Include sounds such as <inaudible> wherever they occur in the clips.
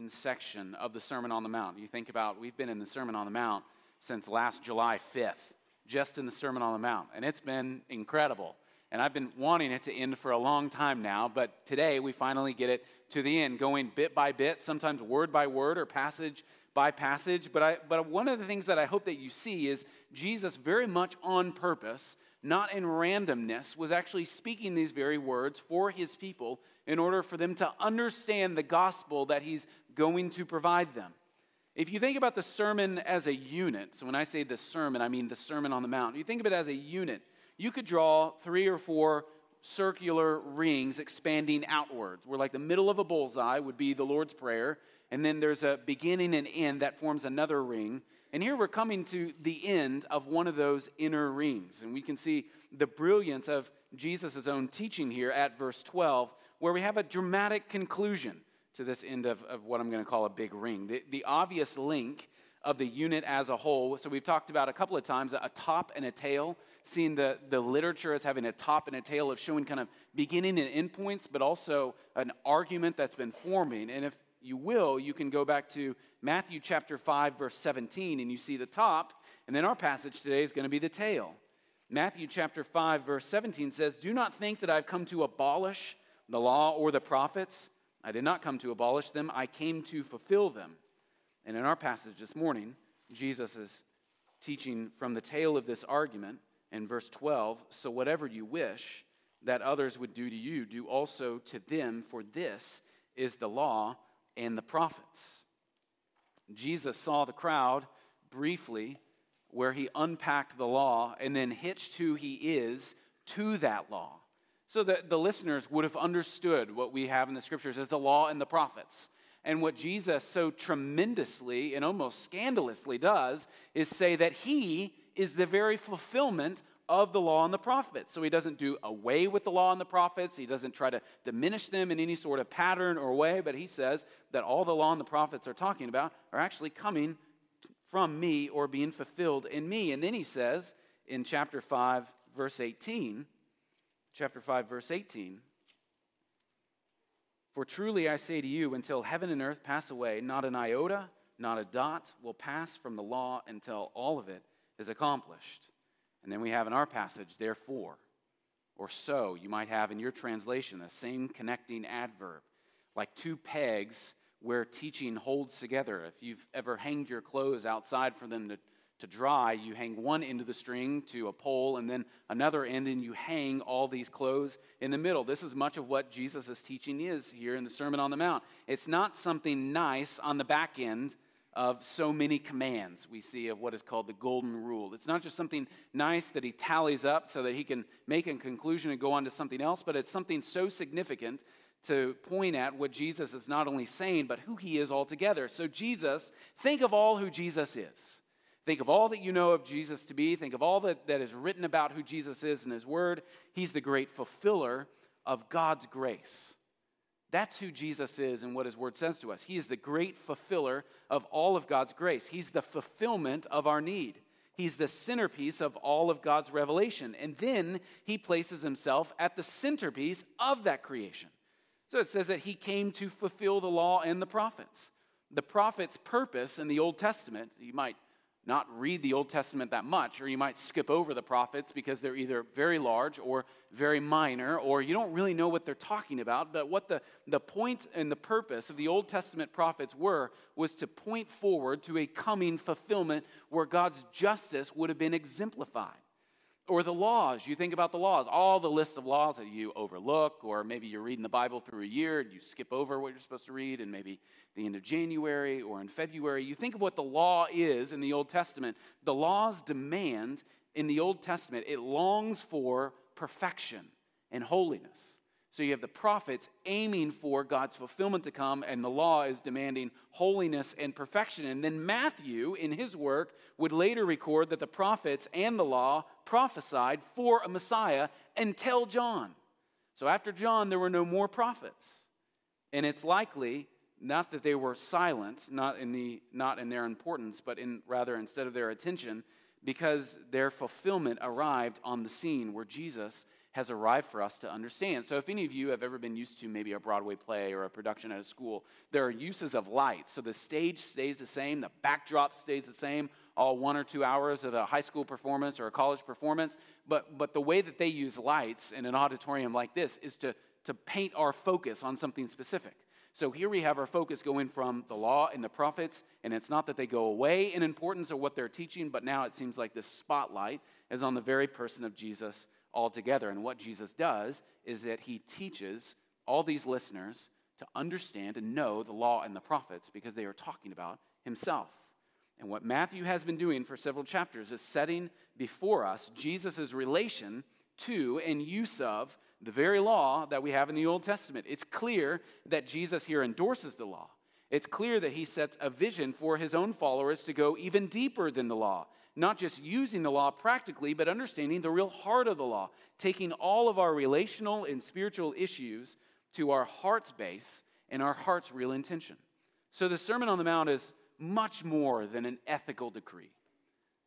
main section of the Sermon on the Mount. You think about, we've been in the Sermon on the Mount since last July 5th, just in the Sermon on the Mount, and it's been incredible. And I've been wanting it to end for a long time now, but today we finally get it to the end, going bit by bit, sometimes word by word or passage by passage. But, I, but one of the things that I hope that you see is Jesus, very much on purpose, not in randomness, was actually speaking these very words for his people in order for them to understand the gospel that he's going to provide them. If you think about the sermon as a unit, so when I say the sermon, I mean the Sermon on the Mount, you think of it as a unit you could draw three or four circular rings expanding outwards, where like the middle of a bullseye would be the Lord's Prayer, and then there's a beginning and end that forms another ring. And here we're coming to the end of one of those inner rings. And we can see the brilliance of Jesus' own teaching here at verse 12, where we have a dramatic conclusion to this end of, of what I'm going to call a big ring. The, the obvious link of the unit as a whole. So we've talked about a couple of times a top and a tail, seeing the, the literature as having a top and a tail of showing kind of beginning and endpoints, but also an argument that's been forming. And if you will, you can go back to Matthew chapter 5, verse 17, and you see the top, and then our passage today is going to be the tail. Matthew chapter 5, verse 17 says, Do not think that I've come to abolish the law or the prophets. I did not come to abolish them, I came to fulfill them. And in our passage this morning, Jesus is teaching from the tail of this argument in verse 12 So, whatever you wish that others would do to you, do also to them, for this is the law and the prophets. Jesus saw the crowd briefly where he unpacked the law and then hitched who he is to that law. So that the listeners would have understood what we have in the scriptures as the law and the prophets. And what Jesus so tremendously and almost scandalously does is say that he is the very fulfillment of the law and the prophets. So he doesn't do away with the law and the prophets. He doesn't try to diminish them in any sort of pattern or way, but he says that all the law and the prophets are talking about are actually coming from me or being fulfilled in me. And then he says in chapter 5, verse 18, chapter 5, verse 18, for truly I say to you, until heaven and earth pass away, not an iota, not a dot will pass from the law until all of it is accomplished. And then we have in our passage, therefore, or so, you might have in your translation the same connecting adverb, like two pegs where teaching holds together. If you've ever hanged your clothes outside for them to to dry, you hang one end of the string to a pole and then another end, and you hang all these clothes in the middle. This is much of what Jesus' is teaching is here in the Sermon on the Mount. It's not something nice on the back end of so many commands we see of what is called the golden rule. It's not just something nice that he tallies up so that he can make a conclusion and go on to something else, but it's something so significant to point at what Jesus is not only saying, but who he is altogether. So, Jesus, think of all who Jesus is. Think of all that you know of Jesus to be. Think of all that, that is written about who Jesus is in His Word. He's the great fulfiller of God's grace. That's who Jesus is and what His Word says to us. He is the great fulfiller of all of God's grace. He's the fulfillment of our need. He's the centerpiece of all of God's revelation. And then He places Himself at the centerpiece of that creation. So it says that He came to fulfill the law and the prophets. The prophet's purpose in the Old Testament, you might not read the Old Testament that much, or you might skip over the prophets because they're either very large or very minor, or you don't really know what they're talking about. But what the, the point and the purpose of the Old Testament prophets were was to point forward to a coming fulfillment where God's justice would have been exemplified or the laws. You think about the laws, all the lists of laws that you overlook, or maybe you're reading the Bible through a year and you skip over what you're supposed to read, and maybe the end of January or in February. You think of what the law is in the Old Testament. The laws demand in the Old Testament, it longs for perfection and holiness. So you have the prophets aiming for God's fulfillment to come, and the law is demanding holiness and perfection. And then Matthew, in his work, would later record that the prophets and the law prophesied for a Messiah until John. So after John, there were no more prophets. And it's likely not that they were silent, not in, the, not in their importance, but in, rather instead of their attention, because their fulfillment arrived on the scene where Jesus has arrived for us to understand. So, if any of you have ever been used to maybe a Broadway play or a production at a school, there are uses of light. So, the stage stays the same, the backdrop stays the same, all one or two hours of a high school performance or a college performance. But, but the way that they use lights in an auditorium like this is to, to paint our focus on something specific. So here we have our focus going from the law and the prophets, and it's not that they go away in importance of what they're teaching, but now it seems like this spotlight is on the very person of Jesus altogether. And what Jesus does is that he teaches all these listeners to understand and know the law and the prophets because they are talking about himself. And what Matthew has been doing for several chapters is setting before us Jesus' relation to and use of the very law that we have in the Old Testament. It's clear that Jesus here endorses the law. It's clear that he sets a vision for his own followers to go even deeper than the law, not just using the law practically, but understanding the real heart of the law, taking all of our relational and spiritual issues to our heart's base and our heart's real intention. So the Sermon on the Mount is much more than an ethical decree.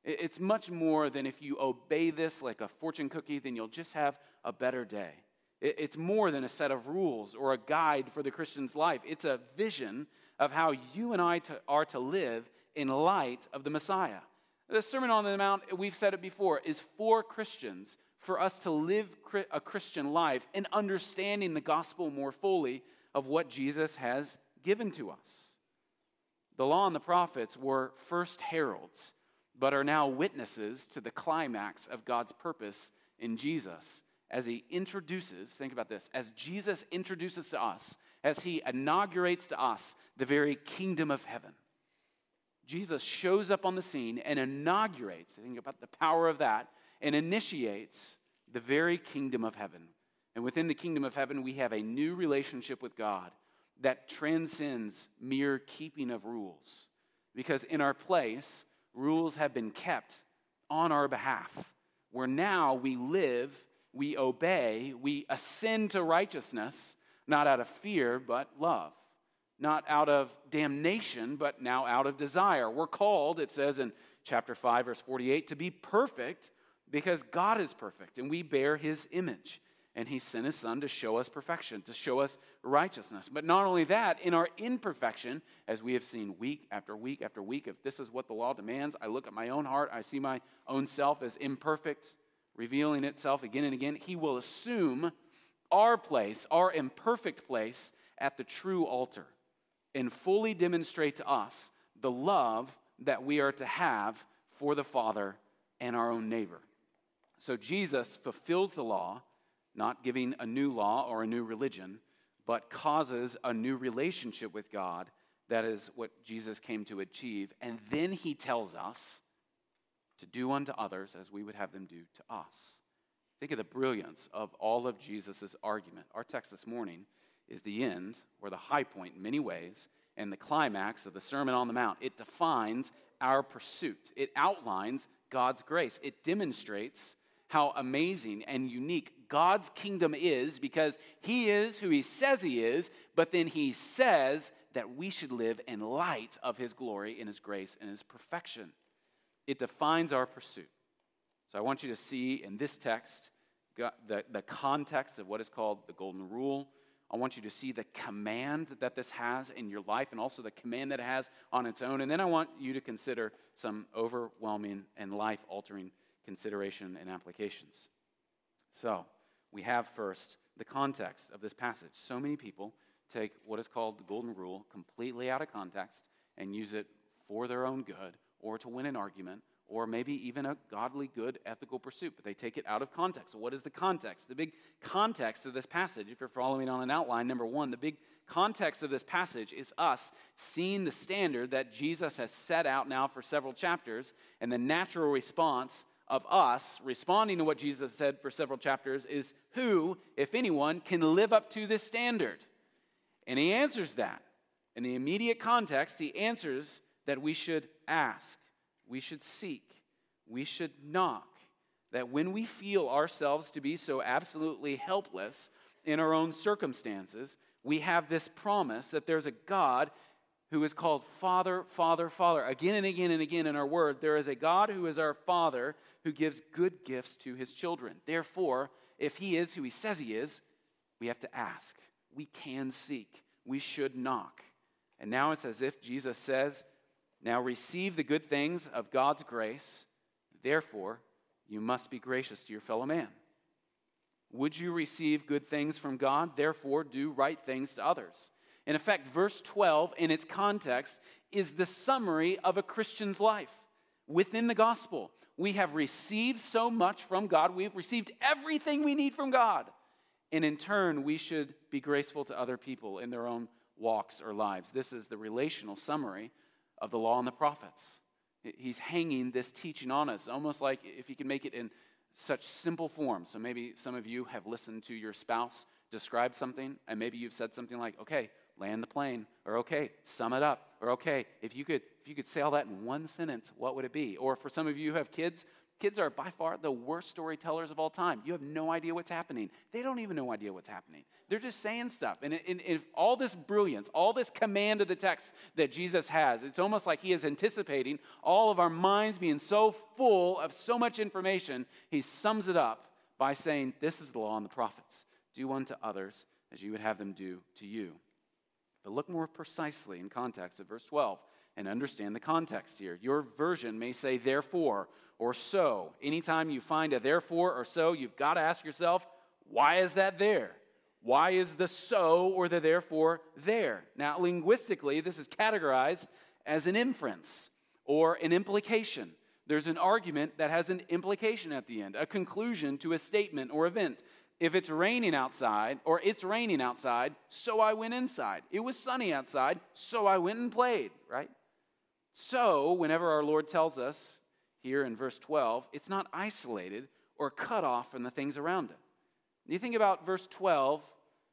It's much more than if you obey this like a fortune cookie, then you'll just have a better day. It's more than a set of rules or a guide for the Christian's life. It's a vision of how you and I are to live in light of the Messiah. The Sermon on the Mount, we've said it before, is for Christians, for us to live a Christian life in understanding the gospel more fully of what Jesus has given to us. The law and the prophets were first heralds, but are now witnesses to the climax of God's purpose in Jesus as he introduces, think about this, as Jesus introduces to us, as he inaugurates to us the very kingdom of heaven. Jesus shows up on the scene and inaugurates, think about the power of that, and initiates the very kingdom of heaven. And within the kingdom of heaven, we have a new relationship with God that transcends mere keeping of rules. Because in our place, rules have been kept on our behalf, where now we live we obey, we ascend to righteousness, not out of fear, but love. Not out of damnation, but now out of desire. We're called, it says in chapter 5, verse 48, to be perfect because God is perfect and we bear his image. And he sent his son to show us perfection, to show us righteousness. But not only that, in our imperfection, as we have seen week after week after week, if this is what the law demands, I look at my own heart, I see my own self as imperfect, revealing itself again and again, he will assume our place, our imperfect place, at the true altar and fully demonstrate to us the love that we are to have for the Father and our own neighbor. So Jesus fulfills the law, not giving a new law or a new religion, but causes a new relationship with God. That is what Jesus came to achieve. And then he tells us to do unto others as we would have them do to us. Think of the brilliance of all of Jesus' argument. Our text this morning is the end, or the high point in many ways, and the climax of the Sermon on the Mount. It defines our pursuit, it outlines God's grace, it demonstrates how amazing and unique God's kingdom is because He is who He says He is, but then He says that we should live in light of His glory, in His grace, and His perfection it defines our pursuit. So I want you to see in this text the, the context of what is called the Golden Rule. I want you to see the command that this has in your life and also the command that it has on its own. And then I want you to consider some overwhelming and life altering consideration and applications. So, we have first the context of this passage. So many people take what is called the Golden Rule completely out of context and use it for their own good or to win an argument or maybe even a godly, good, ethical pursuit, but they take it out of context. So, what is the context? The big context of this passage, if you're following on an outline, number one, the big context of this passage is us seeing the standard that Jesus has set out now for several chapters, and the natural response of us responding to what Jesus said for several chapters is who, if anyone, can live up to this standard? And he answers that. In the immediate context, he answers that we should ask, we should seek, we should knock. That when we feel ourselves to be so absolutely helpless in our own circumstances, we have this promise that there's a God who is called Father, Father, Father. Again and again and again in our word, there is a God who is our Father who gives good gifts to his children. Therefore, if he is who he says he is, we have to ask. We can seek. We should knock. And now it's as if Jesus says, Now receive the good things of God's grace. Therefore, you must be gracious to your fellow man. Would you receive good things from God? Therefore, do right things to others. In effect, verse 12, in its context, is the summary of a Christian's life within the gospel. We have received so much from God, we've received everything we need from God. And in turn, we should be graceful to other people in their own walks or lives. This is the relational summary of the law and the prophets. He's hanging this teaching on us, almost like if he can make it in such simple form. So maybe some of you have listened to your spouse describe something, and maybe you've said something like, okay, land the plane, or okay, sum it up, or okay, if you could if you could say all that in one sentence, what would it be? Or for some of you who have kids, kids are by far the worst storytellers of all time. You have no idea what's happening. They don't even know idea what's happening. They're just saying stuff. And, and all this brilliance, all this command of the text that Jesus has, it's almost like he is anticipating all of our minds being so full of so much information. He sums it up by saying, This is the law and the prophets. Do unto others as you would have them do to you. But look more precisely in context of verse 12 and understand the context here. Your version may say therefore or so. Anytime you find a therefore or so, you've got to ask yourself, why is that there? Why is the so or the therefore there? Now, linguistically, this is categorized as an inference or an implication. There's an argument that has an implication at the end, a conclusion to a statement or event. If it's raining outside, or it's raining outside, so I went inside. It was sunny outside, so I went and played, right? So, whenever our Lord tells us here in verse 12, it's not isolated or cut off from the things around it. You think about verse 12,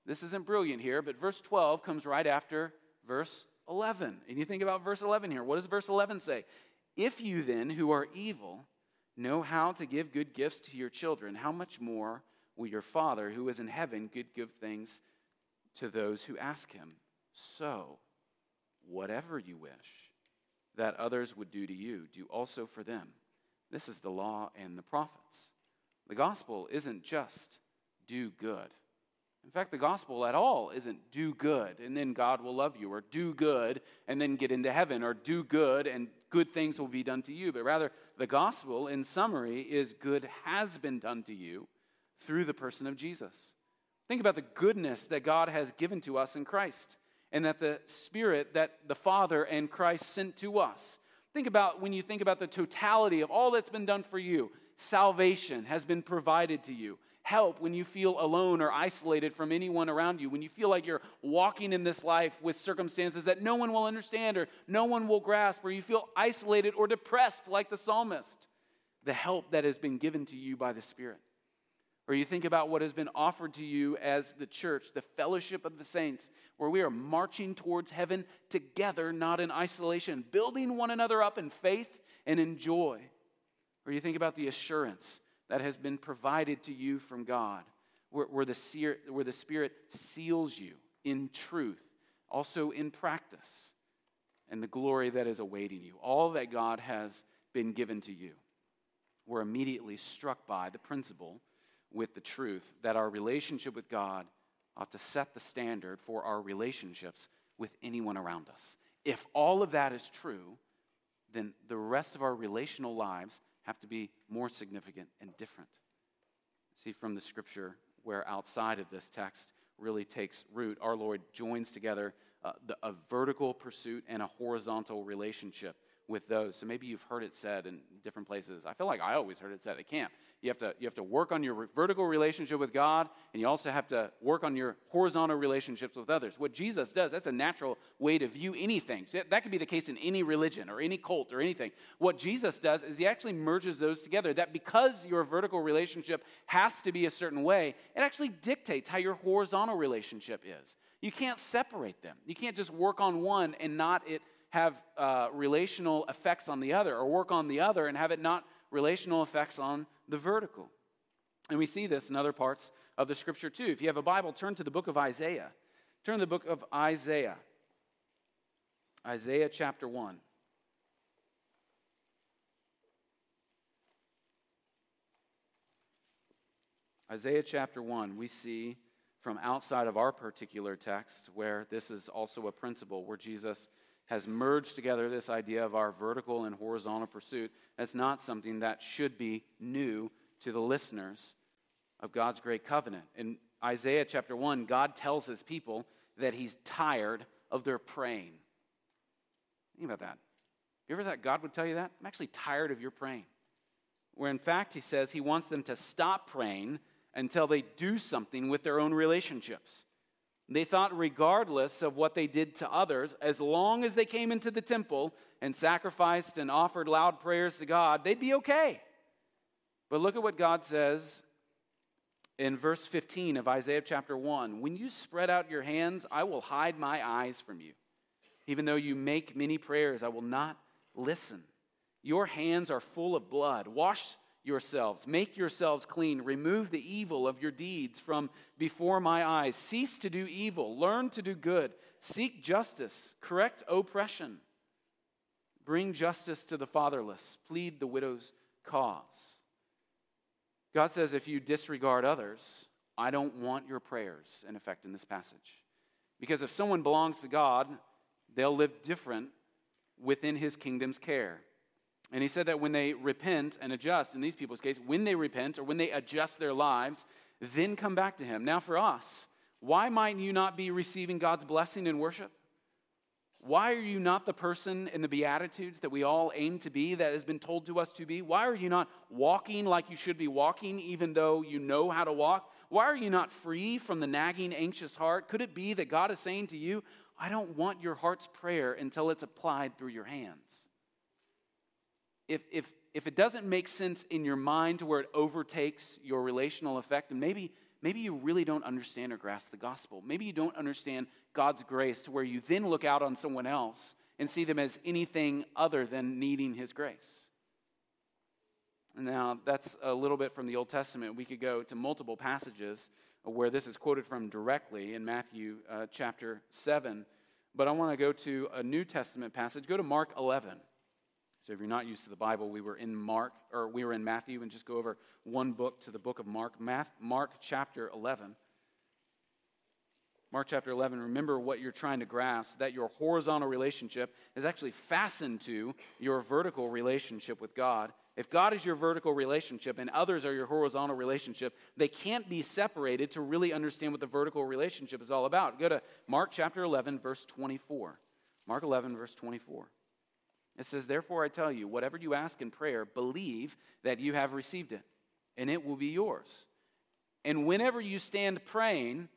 this isn't brilliant here, but verse 12 comes right after verse 11. And you think about verse 11 here. What does verse 11 say? If you then, who are evil, know how to give good gifts to your children, how much more will your Father who is in heaven good give things to those who ask him? So, whatever you wish that others would do to you, do also for them. This is the law and the prophets. The gospel isn't just do good. In fact, the gospel at all isn't do good and then God will love you, or do good and then get into heaven, or do good and good things will be done to you. But rather, the gospel, in summary, is good has been done to you through the person of Jesus. Think about the goodness that God has given to us in Christ and that the Spirit that the Father and Christ sent to us. Think about when you think about the totality of all that's been done for you. Salvation has been provided to you. Help when you feel alone or isolated from anyone around you, when you feel like you're walking in this life with circumstances that no one will understand or no one will grasp, or you feel isolated or depressed like the psalmist. The help that has been given to you by the Spirit. Or you think about what has been offered to you as the church, the fellowship of the saints, where we are marching towards heaven together, not in isolation, building one another up in faith and in joy. Or you think about the assurance that has been provided to you from God, where, where, the, where the Spirit seals you in truth, also in practice, and the glory that is awaiting you. All that God has been given to you. We're immediately struck by the principle with the truth that our relationship with God ought to set the standard for our relationships with anyone around us. If all of that is true, then the rest of our relational lives have to be more significant and different. See from the scripture where outside of this text really takes root, our Lord joins together uh, the, a vertical pursuit and a horizontal relationship with those. So maybe you've heard it said in different places. I feel like I always heard it said at camp. You have to, you have to work on your vertical relationship with God, and you also have to work on your horizontal relationships with others. What Jesus does, that's a natural way to view anything. So that could be the case in any religion or any cult or anything. What Jesus does is he actually merges those together. That because your vertical relationship has to be a certain way, it actually dictates how your horizontal relationship is. You can't separate them. You can't just work on one and not it have uh, relational effects on the other, or work on the other and have it not relational effects on the vertical. And we see this in other parts of the scripture too. If you have a Bible, turn to the book of Isaiah. Turn to the book of Isaiah. Isaiah chapter 1. Isaiah chapter 1, we see from outside of our particular text where this is also a principle where Jesus has merged together this idea of our vertical and horizontal pursuit. That's not something that should be new to the listeners of God's great covenant. In Isaiah chapter 1, God tells his people that he's tired of their praying. Think about that. You ever thought God would tell you that? I'm actually tired of your praying. Where in fact, he says he wants them to stop praying until they do something with their own relationships. They thought, regardless of what they did to others, as long as they came into the temple and sacrificed and offered loud prayers to God, they'd be okay. But look at what God says in verse 15 of Isaiah chapter 1 When you spread out your hands, I will hide my eyes from you. Even though you make many prayers, I will not listen. Your hands are full of blood. Wash yourselves, make yourselves clean, remove the evil of your deeds from before my eyes. Cease to do evil, learn to do good, seek justice, correct oppression, bring justice to the fatherless, plead the widow's cause. God says, if you disregard others, I don't want your prayers, in effect, in this passage. Because if someone belongs to God, they'll live different within his kingdom's care. And he said that when they repent and adjust, in these people's case, when they repent or when they adjust their lives, then come back to him. Now, for us, why might you not be receiving God's blessing in worship? Why are you not the person in the Beatitudes that we all aim to be, that has been told to us to be? Why are you not walking like you should be walking, even though you know how to walk? Why are you not free from the nagging, anxious heart? Could it be that God is saying to you, I don't want your heart's prayer until it's applied through your hands? If, if, if it doesn't make sense in your mind to where it overtakes your relational effect, then maybe maybe you really don't understand or grasp the gospel. Maybe you don't understand God's grace to where you then look out on someone else and see them as anything other than needing his grace. Now, that's a little bit from the Old Testament. We could go to multiple passages where this is quoted from directly in Matthew uh, chapter 7. But I want to go to a New Testament passage. Go to Mark 11. So if you're not used to the Bible, we were in Mark, or we were in Matthew, and just go over one book to the book of Mark, Mark chapter 11. Mark chapter 11, remember what you're trying to grasp that your horizontal relationship is actually fastened to your vertical relationship with God. If God is your vertical relationship and others are your horizontal relationship, they can't be separated to really understand what the vertical relationship is all about. Go to Mark chapter 11, verse 24. Mark 11, verse 24. It says, Therefore I tell you, whatever you ask in prayer, believe that you have received it, and it will be yours. And whenever you stand praying,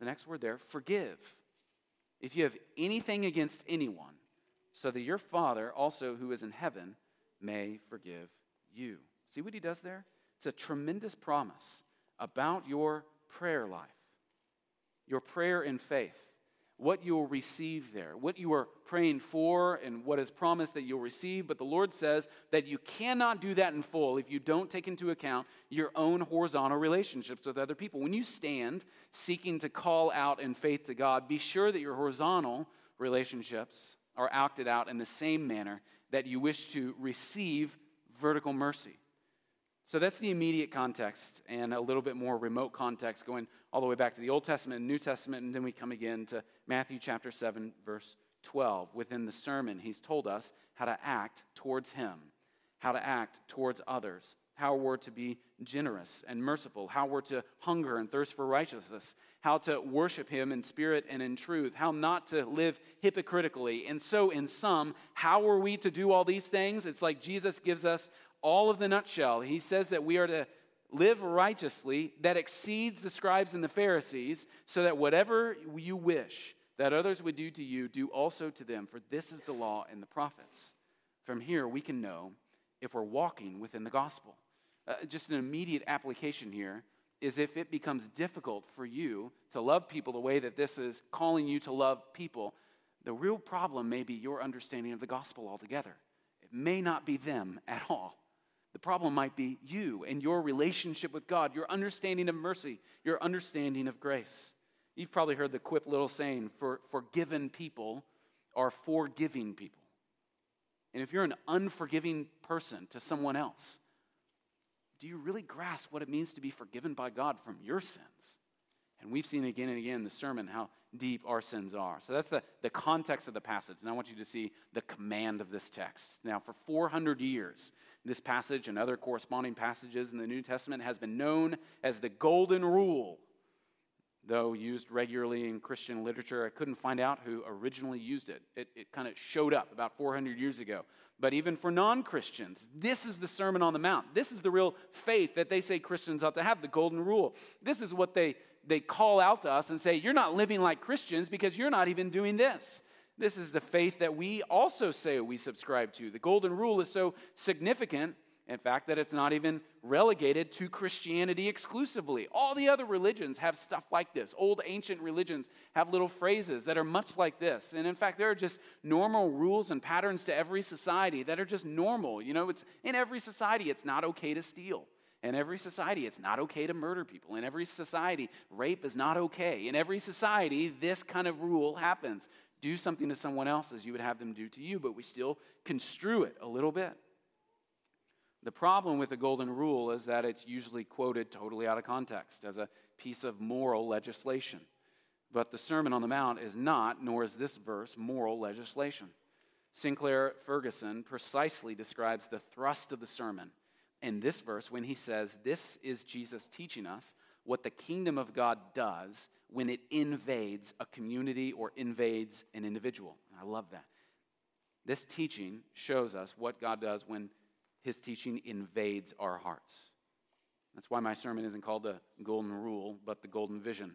the next word there, forgive. If you have anything against anyone, so that your Father also who is in heaven may forgive you. See what he does there? It's a tremendous promise about your prayer life, your prayer in faith what you'll receive there, what you are praying for, and what is promised that you'll receive. But the Lord says that you cannot do that in full if you don't take into account your own horizontal relationships with other people. When you stand seeking to call out in faith to God, be sure that your horizontal relationships are acted out in the same manner that you wish to receive vertical mercy. So that's the immediate context and a little bit more remote context going all the way back to the Old Testament and New Testament, and then we come again to Matthew chapter 7, verse 12. Within the sermon, he's told us how to act towards him, how to act towards others, how we're to be generous and merciful, how we're to hunger and thirst for righteousness, how to worship him in spirit and in truth, how not to live hypocritically. And so, in sum, how are we to do all these things? It's like Jesus gives us all of the nutshell. He says that we are to live righteously that exceeds the scribes and the Pharisees, so that whatever you wish that others would do to you, do also to them, for this is the law and the prophets. From here, we can know if we're walking within the gospel. Uh, just an immediate application here is if it becomes difficult for you to love people the way that this is calling you to love people, the real problem may be your understanding of the gospel altogether. It may not be them at all. The problem might be you and your relationship with God, your understanding of mercy, your understanding of grace. You've probably heard the quip little saying for forgiven people are forgiving people. And if you're an unforgiving person to someone else, do you really grasp what it means to be forgiven by God from your sins? And we've seen again and again in the sermon how deep our sins are. So that's the, the context of the passage. And I want you to see the command of this text. Now, for 400 years, this passage and other corresponding passages in the New Testament has been known as the Golden Rule. Though used regularly in Christian literature, I couldn't find out who originally used it. It, it kind of showed up about 400 years ago. But even for non Christians, this is the Sermon on the Mount. This is the real faith that they say Christians ought to have, the Golden Rule. This is what they they call out to us and say, You're not living like Christians because you're not even doing this. This is the faith that we also say we subscribe to. The golden rule is so significant, in fact, that it's not even relegated to Christianity exclusively. All the other religions have stuff like this. Old ancient religions have little phrases that are much like this. And in fact, there are just normal rules and patterns to every society that are just normal. You know, it's in every society, it's not okay to steal. In every society, it's not okay to murder people. In every society, rape is not okay. In every society, this kind of rule happens. Do something to someone else as you would have them do to you, but we still construe it a little bit. The problem with the golden rule is that it's usually quoted totally out of context as a piece of moral legislation. But the Sermon on the Mount is not, nor is this verse, moral legislation. Sinclair Ferguson precisely describes the thrust of the sermon in this verse when he says, This is Jesus teaching us what the kingdom of God does when it invades a community or invades an individual. I love that. This teaching shows us what God does when his teaching invades our hearts. That's why my sermon isn't called the golden rule, but the golden vision.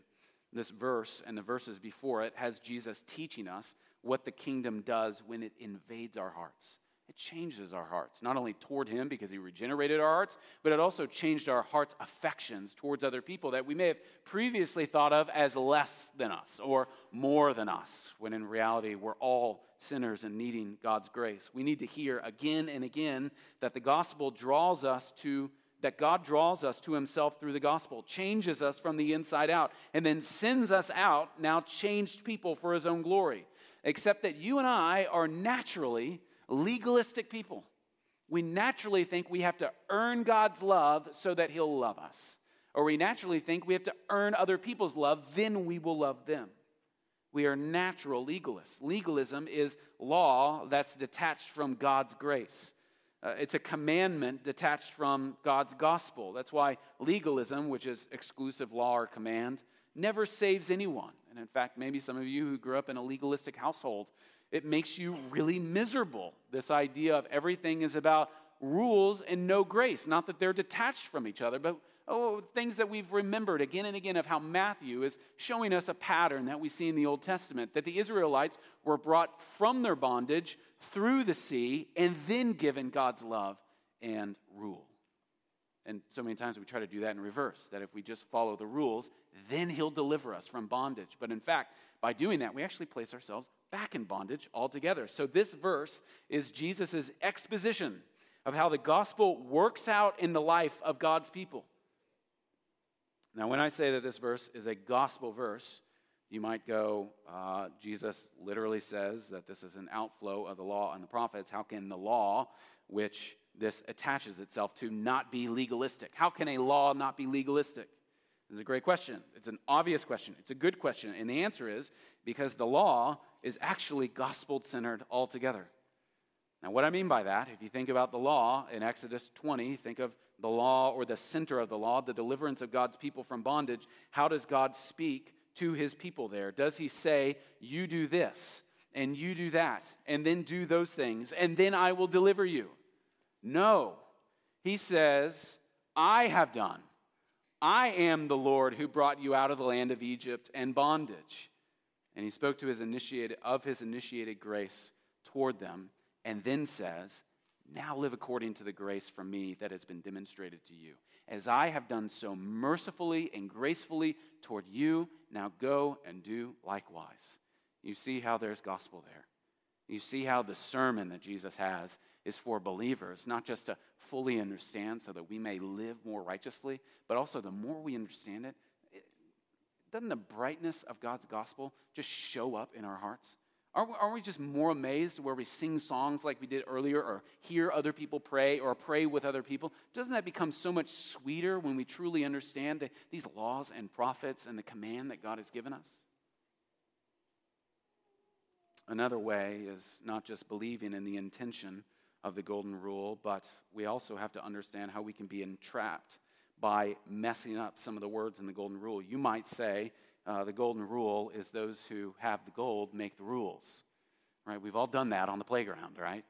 This verse and the verses before it has Jesus teaching us what the kingdom does when it invades our hearts it changes our hearts, not only toward Him because He regenerated our hearts, but it also changed our heart's affections towards other people that we may have previously thought of as less than us or more than us, when in reality we're all sinners and needing God's grace. We need to hear again and again that the gospel draws us to that God draws us to himself through the gospel, changes us from the inside out, and then sends us out, now changed people for his own glory. Except that you and I are naturally legalistic people. We naturally think we have to earn God's love so that He'll love us. Or we naturally think we have to earn other people's love, then we will love them. We are natural legalists. Legalism is law that's detached from God's grace. Uh, it's a commandment detached from God's gospel. That's why legalism, which is exclusive law or command, never saves anyone. And in fact, maybe some of you who grew up in a legalistic household it makes you really miserable. This idea of everything is about rules and no grace. Not that they're detached from each other, but oh, things that we've remembered again and again of how Matthew is showing us a pattern that we see in the Old Testament that the Israelites were brought from their bondage through the sea and then given God's love and rule. And so many times we try to do that in reverse, that if we just follow the rules, then he'll deliver us from bondage. But in fact, by doing that, we actually place ourselves back in bondage altogether. So, this verse is Jesus' exposition of how the gospel works out in the life of God's people. Now, when I say that this verse is a gospel verse, you might go, uh, Jesus literally says that this is an outflow of the law and the prophets. How can the law, which this attaches itself to, not be legalistic? How can a law not be legalistic? It's a great question. It's an obvious question. It's a good question. And the answer is because the law is actually gospel centered altogether. Now, what I mean by that, if you think about the law in Exodus 20, think of the law or the center of the law, the deliverance of God's people from bondage. How does God speak to his people there? Does he say, You do this, and you do that, and then do those things, and then I will deliver you? No. He says, I have done. I am the Lord who brought you out of the land of Egypt and bondage. And he spoke to his initiated, of his initiated grace toward them, and then says, Now live according to the grace from me that has been demonstrated to you. As I have done so mercifully and gracefully toward you, now go and do likewise. You see how there's gospel there. You see how the sermon that Jesus has is for believers, not just to fully understand so that we may live more righteously, but also the more we understand it, doesn't the brightness of God's gospel just show up in our hearts? Are we, are we just more amazed where we sing songs like we did earlier, or hear other people pray, or pray with other people? Doesn't that become so much sweeter when we truly understand the, these laws and prophets and the command that God has given us? Another way is not just believing in the intention of the golden rule, but we also have to understand how we can be entrapped by messing up some of the words in the golden rule. You might say uh, the golden rule is those who have the gold make the rules, right? We've all done that on the playground, right?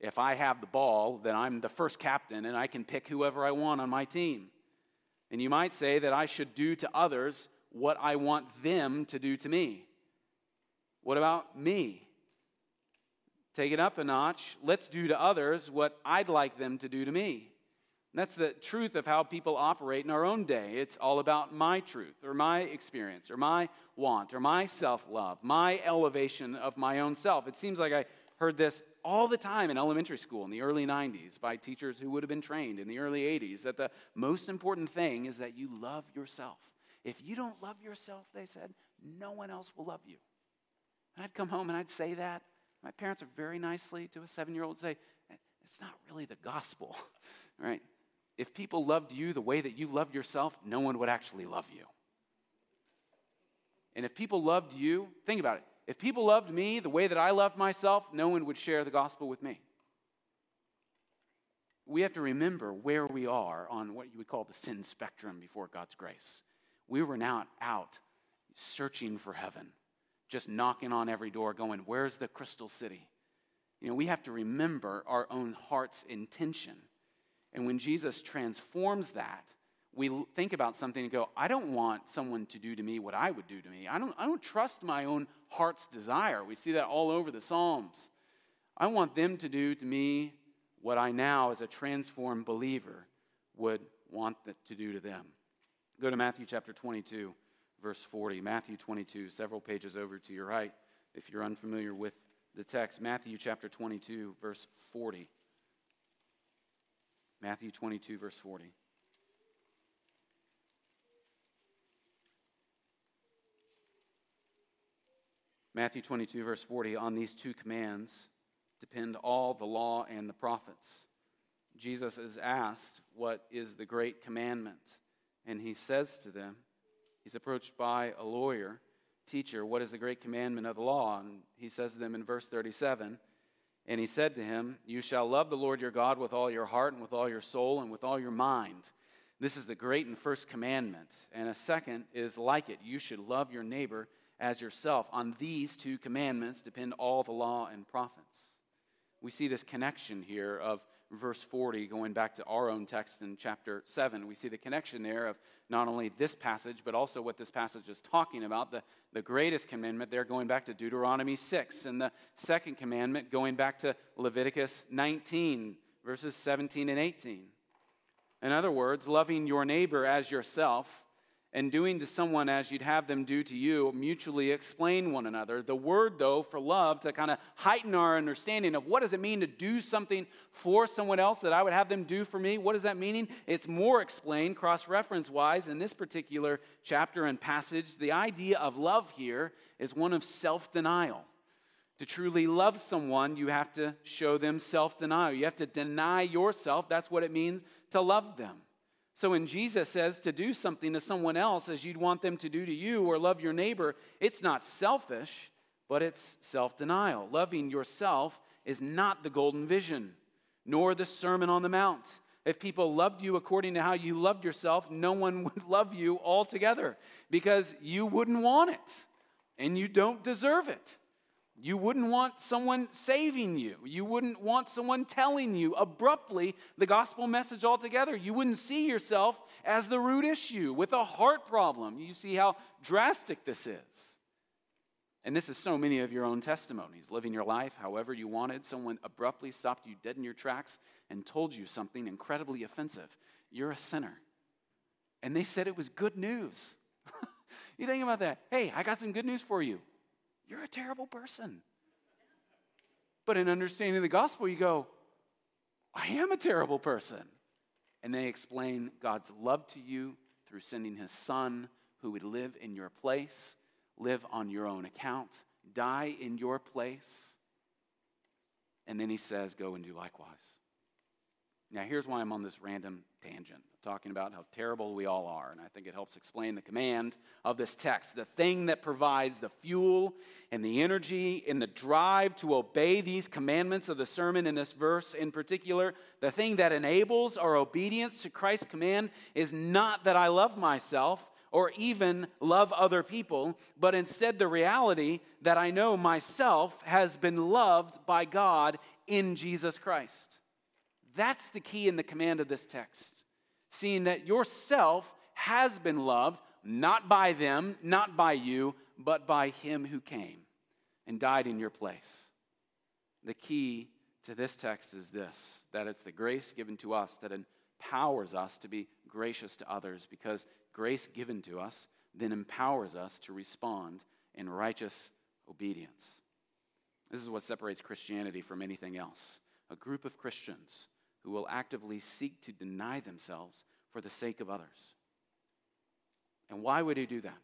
If I have the ball, then I'm the first captain and I can pick whoever I want on my team. And you might say that I should do to others what I want them to do to me. What about me? Take it up a notch. Let's do to others what I'd like them to do to me. And that's the truth of how people operate in our own day. It's all about my truth or my experience or my want or my self love, my elevation of my own self. It seems like I heard this all the time in elementary school in the early 90s by teachers who would have been trained in the early 80s that the most important thing is that you love yourself. If you don't love yourself, they said, no one else will love you. And I'd come home and I'd say that. My parents are very nicely to a seven year old say, It's not really the gospel, <laughs> right? If people loved you the way that you loved yourself, no one would actually love you. And if people loved you, think about it. If people loved me the way that I loved myself, no one would share the gospel with me. We have to remember where we are on what you would call the sin spectrum before God's grace. We were now out searching for heaven just knocking on every door, going, Where's the crystal city? You know, we have to remember our own heart's intention. And when Jesus transforms that, we think about something and go, I don't want someone to do to me what I would do to me. I don't, I don't trust my own heart's desire. We see that all over the Psalms. I want them to do to me what I now, as a transformed believer, would want to do to them. Go to Matthew chapter 22 verse 40. Matthew 22, several pages over to your right, if you're unfamiliar with the text. Matthew chapter 22, verse 40. Matthew 22, verse 40. Matthew 22, verse 40 On these two commands depend all the law and the prophets. Jesus is asked, What is the great commandment? And he says to them, He's approached by a lawyer. Teacher, what is the great commandment of the law? And he says to them in verse 37 And he said to him, You shall love the Lord your God with all your heart and with all your soul and with all your mind. This is the great and first commandment. And a second is like it you should love your neighbor as yourself. On these two commandments depend all the law and prophets. We see this connection here of verse 40, going back to our own text in chapter 7, we see the connection there of not only this passage, but also what this passage is talking about. The, the greatest commandment there going back to Deuteronomy 6, and the second commandment going back to Leviticus 19, verses 17 and 18. In other words, loving your neighbor as yourself and doing to someone as you'd have them do to you, mutually explain one another. The word, though, for love, to kind of heighten our understanding of what does it mean to do something for someone else that I would have them do for me? What does that mean? It's more explained cross reference wise in this particular chapter and passage. The idea of love here is one of self denial. To truly love someone, you have to show them self denial. You have to deny yourself. That's what it means to love them. So when Jesus says to do something to someone else as you'd want them to do to you or love your neighbor, it's not selfish, but it's self denial. Loving yourself is not the golden vision, nor the Sermon on the Mount. If people loved you according to how you loved yourself, no one <laughs> would love you altogether because you wouldn't want it and you don't deserve it. You wouldn't want someone saving you. You wouldn't want someone telling you abruptly the gospel message altogether. You wouldn't see yourself as the root issue with a heart problem. You see how drastic this is. And this is so many of your own testimonies. Living your life however you wanted, someone abruptly stopped you dead in your tracks and told you something incredibly offensive. You're a sinner. And they said it was good news. <laughs> you think about that. Hey, I got some good news for you. You're a terrible person. But in understanding the gospel, you go, I am a terrible person. And they explain God's love to you through sending his son who would live in your place, live on your own account, die in your place. And then he says, Go and do likewise. Now, here's why I'm on this random tangent, talking about how terrible we all are. And I think it helps explain the command of this text. The thing that provides the fuel and the energy and the drive to obey these commandments of the sermon in this verse in particular, the thing that enables our obedience to Christ's command is not that I love myself or even love other people, but instead the reality that I know myself has been loved by God in Jesus Christ. That's the key in the command of this text. Seeing that yourself has been loved, not by them, not by you, but by him who came and died in your place. The key to this text is this that it's the grace given to us that empowers us to be gracious to others because grace given to us then empowers us to respond in righteous obedience. This is what separates Christianity from anything else. A group of Christians who will actively seek to deny themselves for the sake of others. And why would they do that?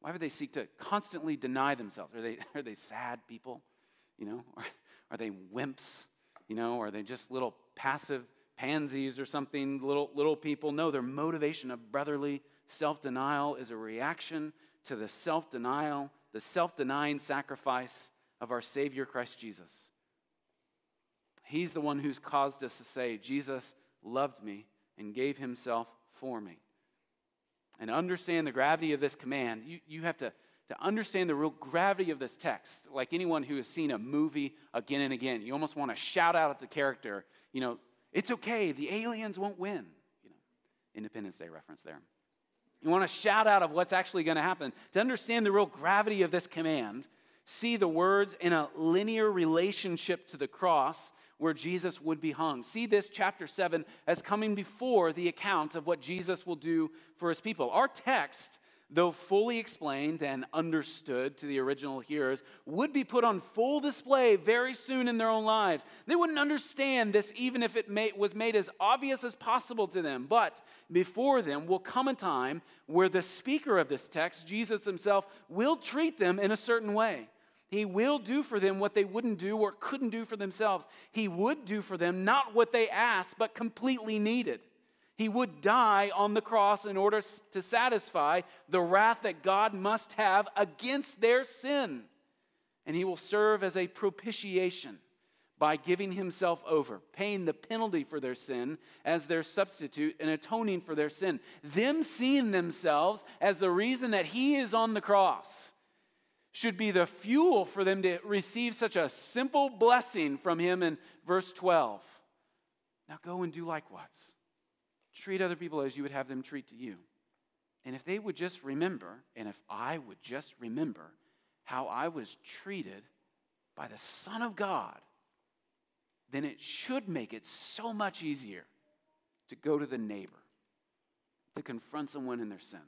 Why would they seek to constantly deny themselves? Are they, <laughs> are they sad people? You know? Or <laughs> are they wimps? You know? Are they just little passive pansies or something, little, little people? No, their motivation of brotherly self denial is a reaction to the self denial, the self denying sacrifice of our Savior Christ Jesus. He's the one who's caused us to say, Jesus loved me and gave himself for me. And understand the gravity of this command, you, you have to, to understand the real gravity of this text. Like anyone who has seen a movie again and again, you almost want to shout out at the character, you know, it's okay, the aliens won't win. You know, Independence Day reference there. You want to shout out of what's actually going to happen. To understand the real gravity of this command, see the words in a linear relationship to the cross where Jesus would be hung. See this chapter 7 as coming before the account of what Jesus will do for his people. Our text, though fully explained and understood to the original hearers, would be put on full display very soon in their own lives. They wouldn't understand this even if it may, was made as obvious as possible to them. But before them will come a time where the speaker of this text, Jesus himself, will treat them in a certain way. He will do for them what they wouldn't do or couldn't do for themselves. He would do for them not what they asked, but completely needed. He would die on the cross in order to satisfy the wrath that God must have against their sin. And he will serve as a propitiation by giving himself over, paying the penalty for their sin as their substitute and atoning for their sin. Them seeing themselves as the reason that he is on the cross should be the fuel for them to receive such a simple blessing from him in verse 12. Now go and do likewise. Treat other people as you would have them treat to you. And if they would just remember, and if I would just remember how I was treated by the Son of God, then it should make it so much easier to go to the neighbor, to confront someone in their sin,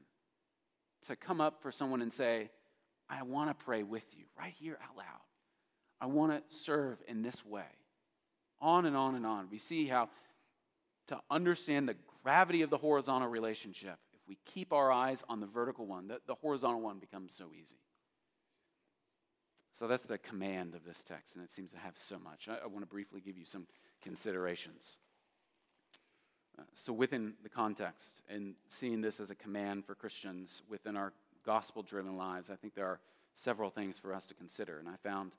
to come up for someone and say, I want to pray with you right here out loud. I want to serve in this way. On and on and on. We see how to understand the gravity of the horizontal relationship, if we keep our eyes on the vertical one, the, the horizontal one becomes so easy. So that's the command of this text, and it seems to have so much. I, I want to briefly give you some considerations. Uh, so, within the context, and seeing this as a command for Christians within our gospel driven lives, I think there are several things for us to consider. And I found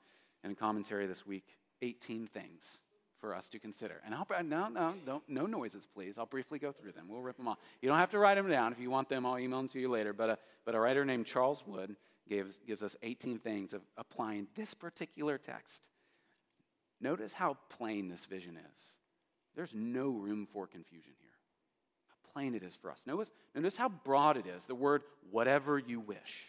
in a commentary this week 18 things for us to consider. And I'll, no, no, don't, no noises, please. I'll briefly go through them. We'll rip them off. You don't have to write them down. If you want them, I'll email them to you later. But a, but a writer named Charles Wood gives, gives us 18 things of applying this particular text. Notice how plain this vision is. There's no room for confusion here plain it is for us. Notice, notice how broad it is. The word whatever you wish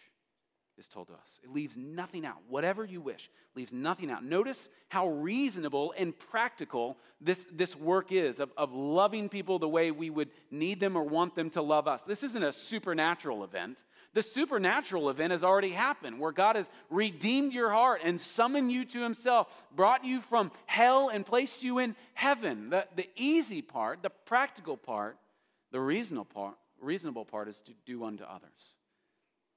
is told to us. It leaves nothing out. Whatever you wish leaves nothing out. Notice how reasonable and practical this, this work is of, of loving people the way we would need them or want them to love us. This isn't a supernatural event. The supernatural event has already happened where God has redeemed your heart and summoned you to Himself, brought you from hell and placed you in heaven. The, the easy part, the practical part, the reasonable part, reasonable part is to do unto others.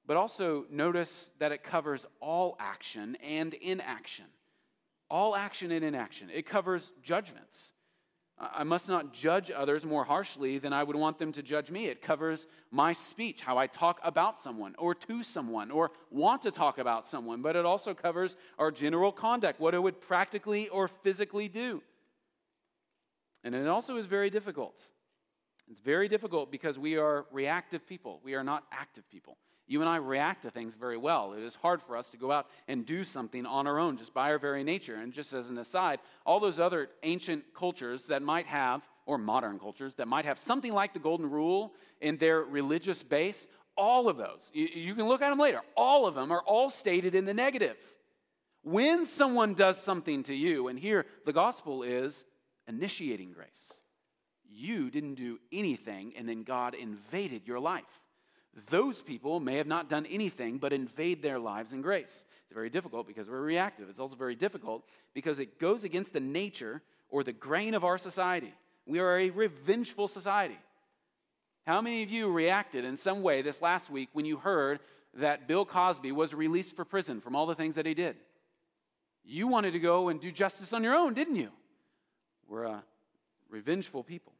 but also notice that it covers all action and inaction. All action and inaction. It covers judgments. I must not judge others more harshly than I would want them to judge me. It covers my speech, how I talk about someone or to someone or want to talk about someone, but it also covers our general conduct, what it would practically or physically do. And it also is very difficult. It's very difficult because we are reactive people, we are not active people. You and I react to things very well. It is hard for us to go out and do something on our own just by our very nature. And just as an aside, all those other ancient cultures that might have, or modern cultures, that might have something like the Golden Rule in their religious base, all of those, you, you can look at them later, all of them are all stated in the negative. When someone does something to you, and here the gospel is initiating grace. You didn't do anything, and then God invaded your life. Those people may have not done anything but invade their lives in grace. It's very difficult because we're reactive. It's also very difficult because it goes against the nature or the grain of our society. We are a revengeful society. How many of you reacted in some way this last week when you heard that Bill Cosby was released for prison from all the things that he did? You wanted to go and do justice on your own, didn't you? We're a revengeful people.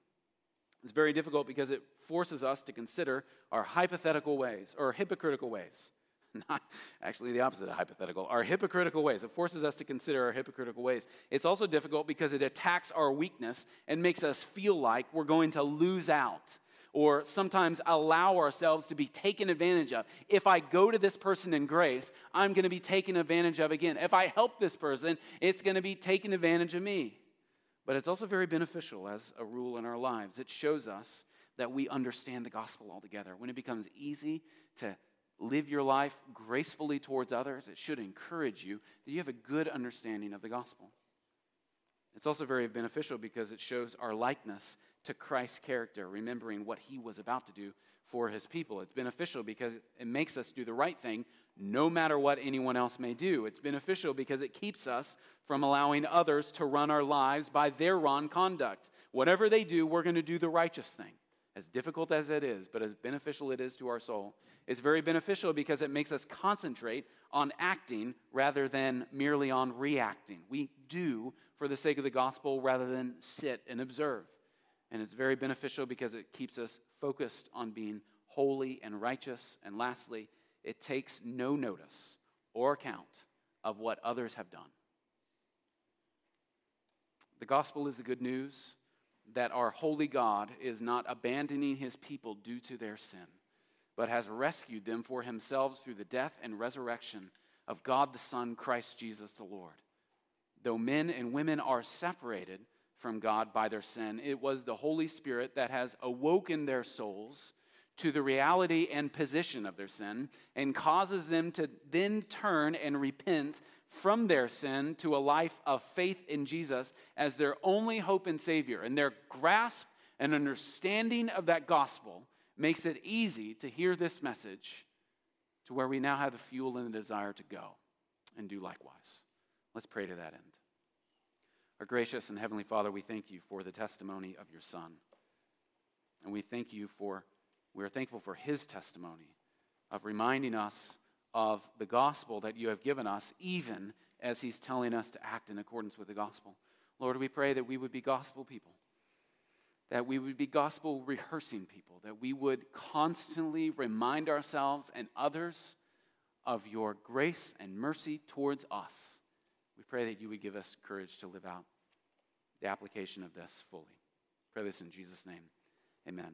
It's very difficult because it forces us to consider our hypothetical ways or hypocritical ways. <laughs> Not actually the opposite of hypothetical, our hypocritical ways. It forces us to consider our hypocritical ways. It's also difficult because it attacks our weakness and makes us feel like we're going to lose out or sometimes allow ourselves to be taken advantage of. If I go to this person in grace, I'm going to be taken advantage of again. If I help this person, it's going to be taken advantage of me. But it's also very beneficial as a rule in our lives. It shows us that we understand the gospel altogether. When it becomes easy to live your life gracefully towards others, it should encourage you that you have a good understanding of the gospel. It's also very beneficial because it shows our likeness to Christ's character, remembering what he was about to do for his people. It's beneficial because it makes us do the right thing no matter what anyone else may do. It's beneficial because it keeps us from allowing others to run our lives by their wrong conduct. Whatever they do, we're going to do the righteous thing. As difficult as it is, but as beneficial it is to our soul. It's very beneficial because it makes us concentrate on acting rather than merely on reacting. We do for the sake of the gospel rather than sit and observe. And it's very beneficial because it keeps us focused on being holy and righteous. And lastly, it takes no notice or account of what others have done. The gospel is the good news that our holy God is not abandoning his people due to their sin, but has rescued them for himself through the death and resurrection of God the Son, Christ Jesus the Lord. Though men and women are separated from God by their sin, it was the Holy Spirit that has awoken their souls to the reality and position of their sin and causes them to then turn and repent from their sin to a life of faith in Jesus as their only hope and Savior. And their grasp and understanding of that gospel makes it easy to hear this message to where we now have the fuel and the desire to go and do likewise. Let's pray to that end. Our gracious and heavenly Father, we thank you for the testimony of your Son. And we thank you for we are thankful for his testimony of reminding us of the gospel that you have given us, even as he's telling us to act in accordance with the gospel. Lord, we pray that we would be gospel people, that we would be gospel rehearsing people, that we would constantly remind ourselves and others of your grace and mercy towards us. We pray that you would give us courage to live out the application of this fully. Pray this in Jesus' name. Amen.